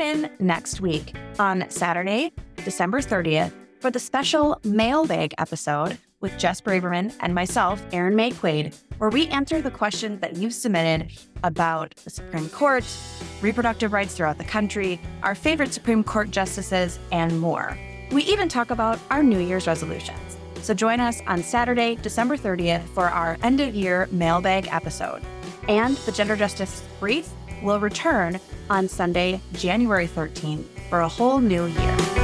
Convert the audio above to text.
tune in next week on Saturday, December 30th, for the special mailbag episode with Jess Braverman and myself, Erin Maye Quade, where we answer the questions that you've submitted about the Supreme Court, reproductive rights throughout the country, our favorite Supreme Court justices, and more. We even talk about our New Year's resolutions. So join us on Saturday, December 30th for our end of year mailbag episode. And the Gender Justice Brief will return on Sunday, January 13th for a whole new year.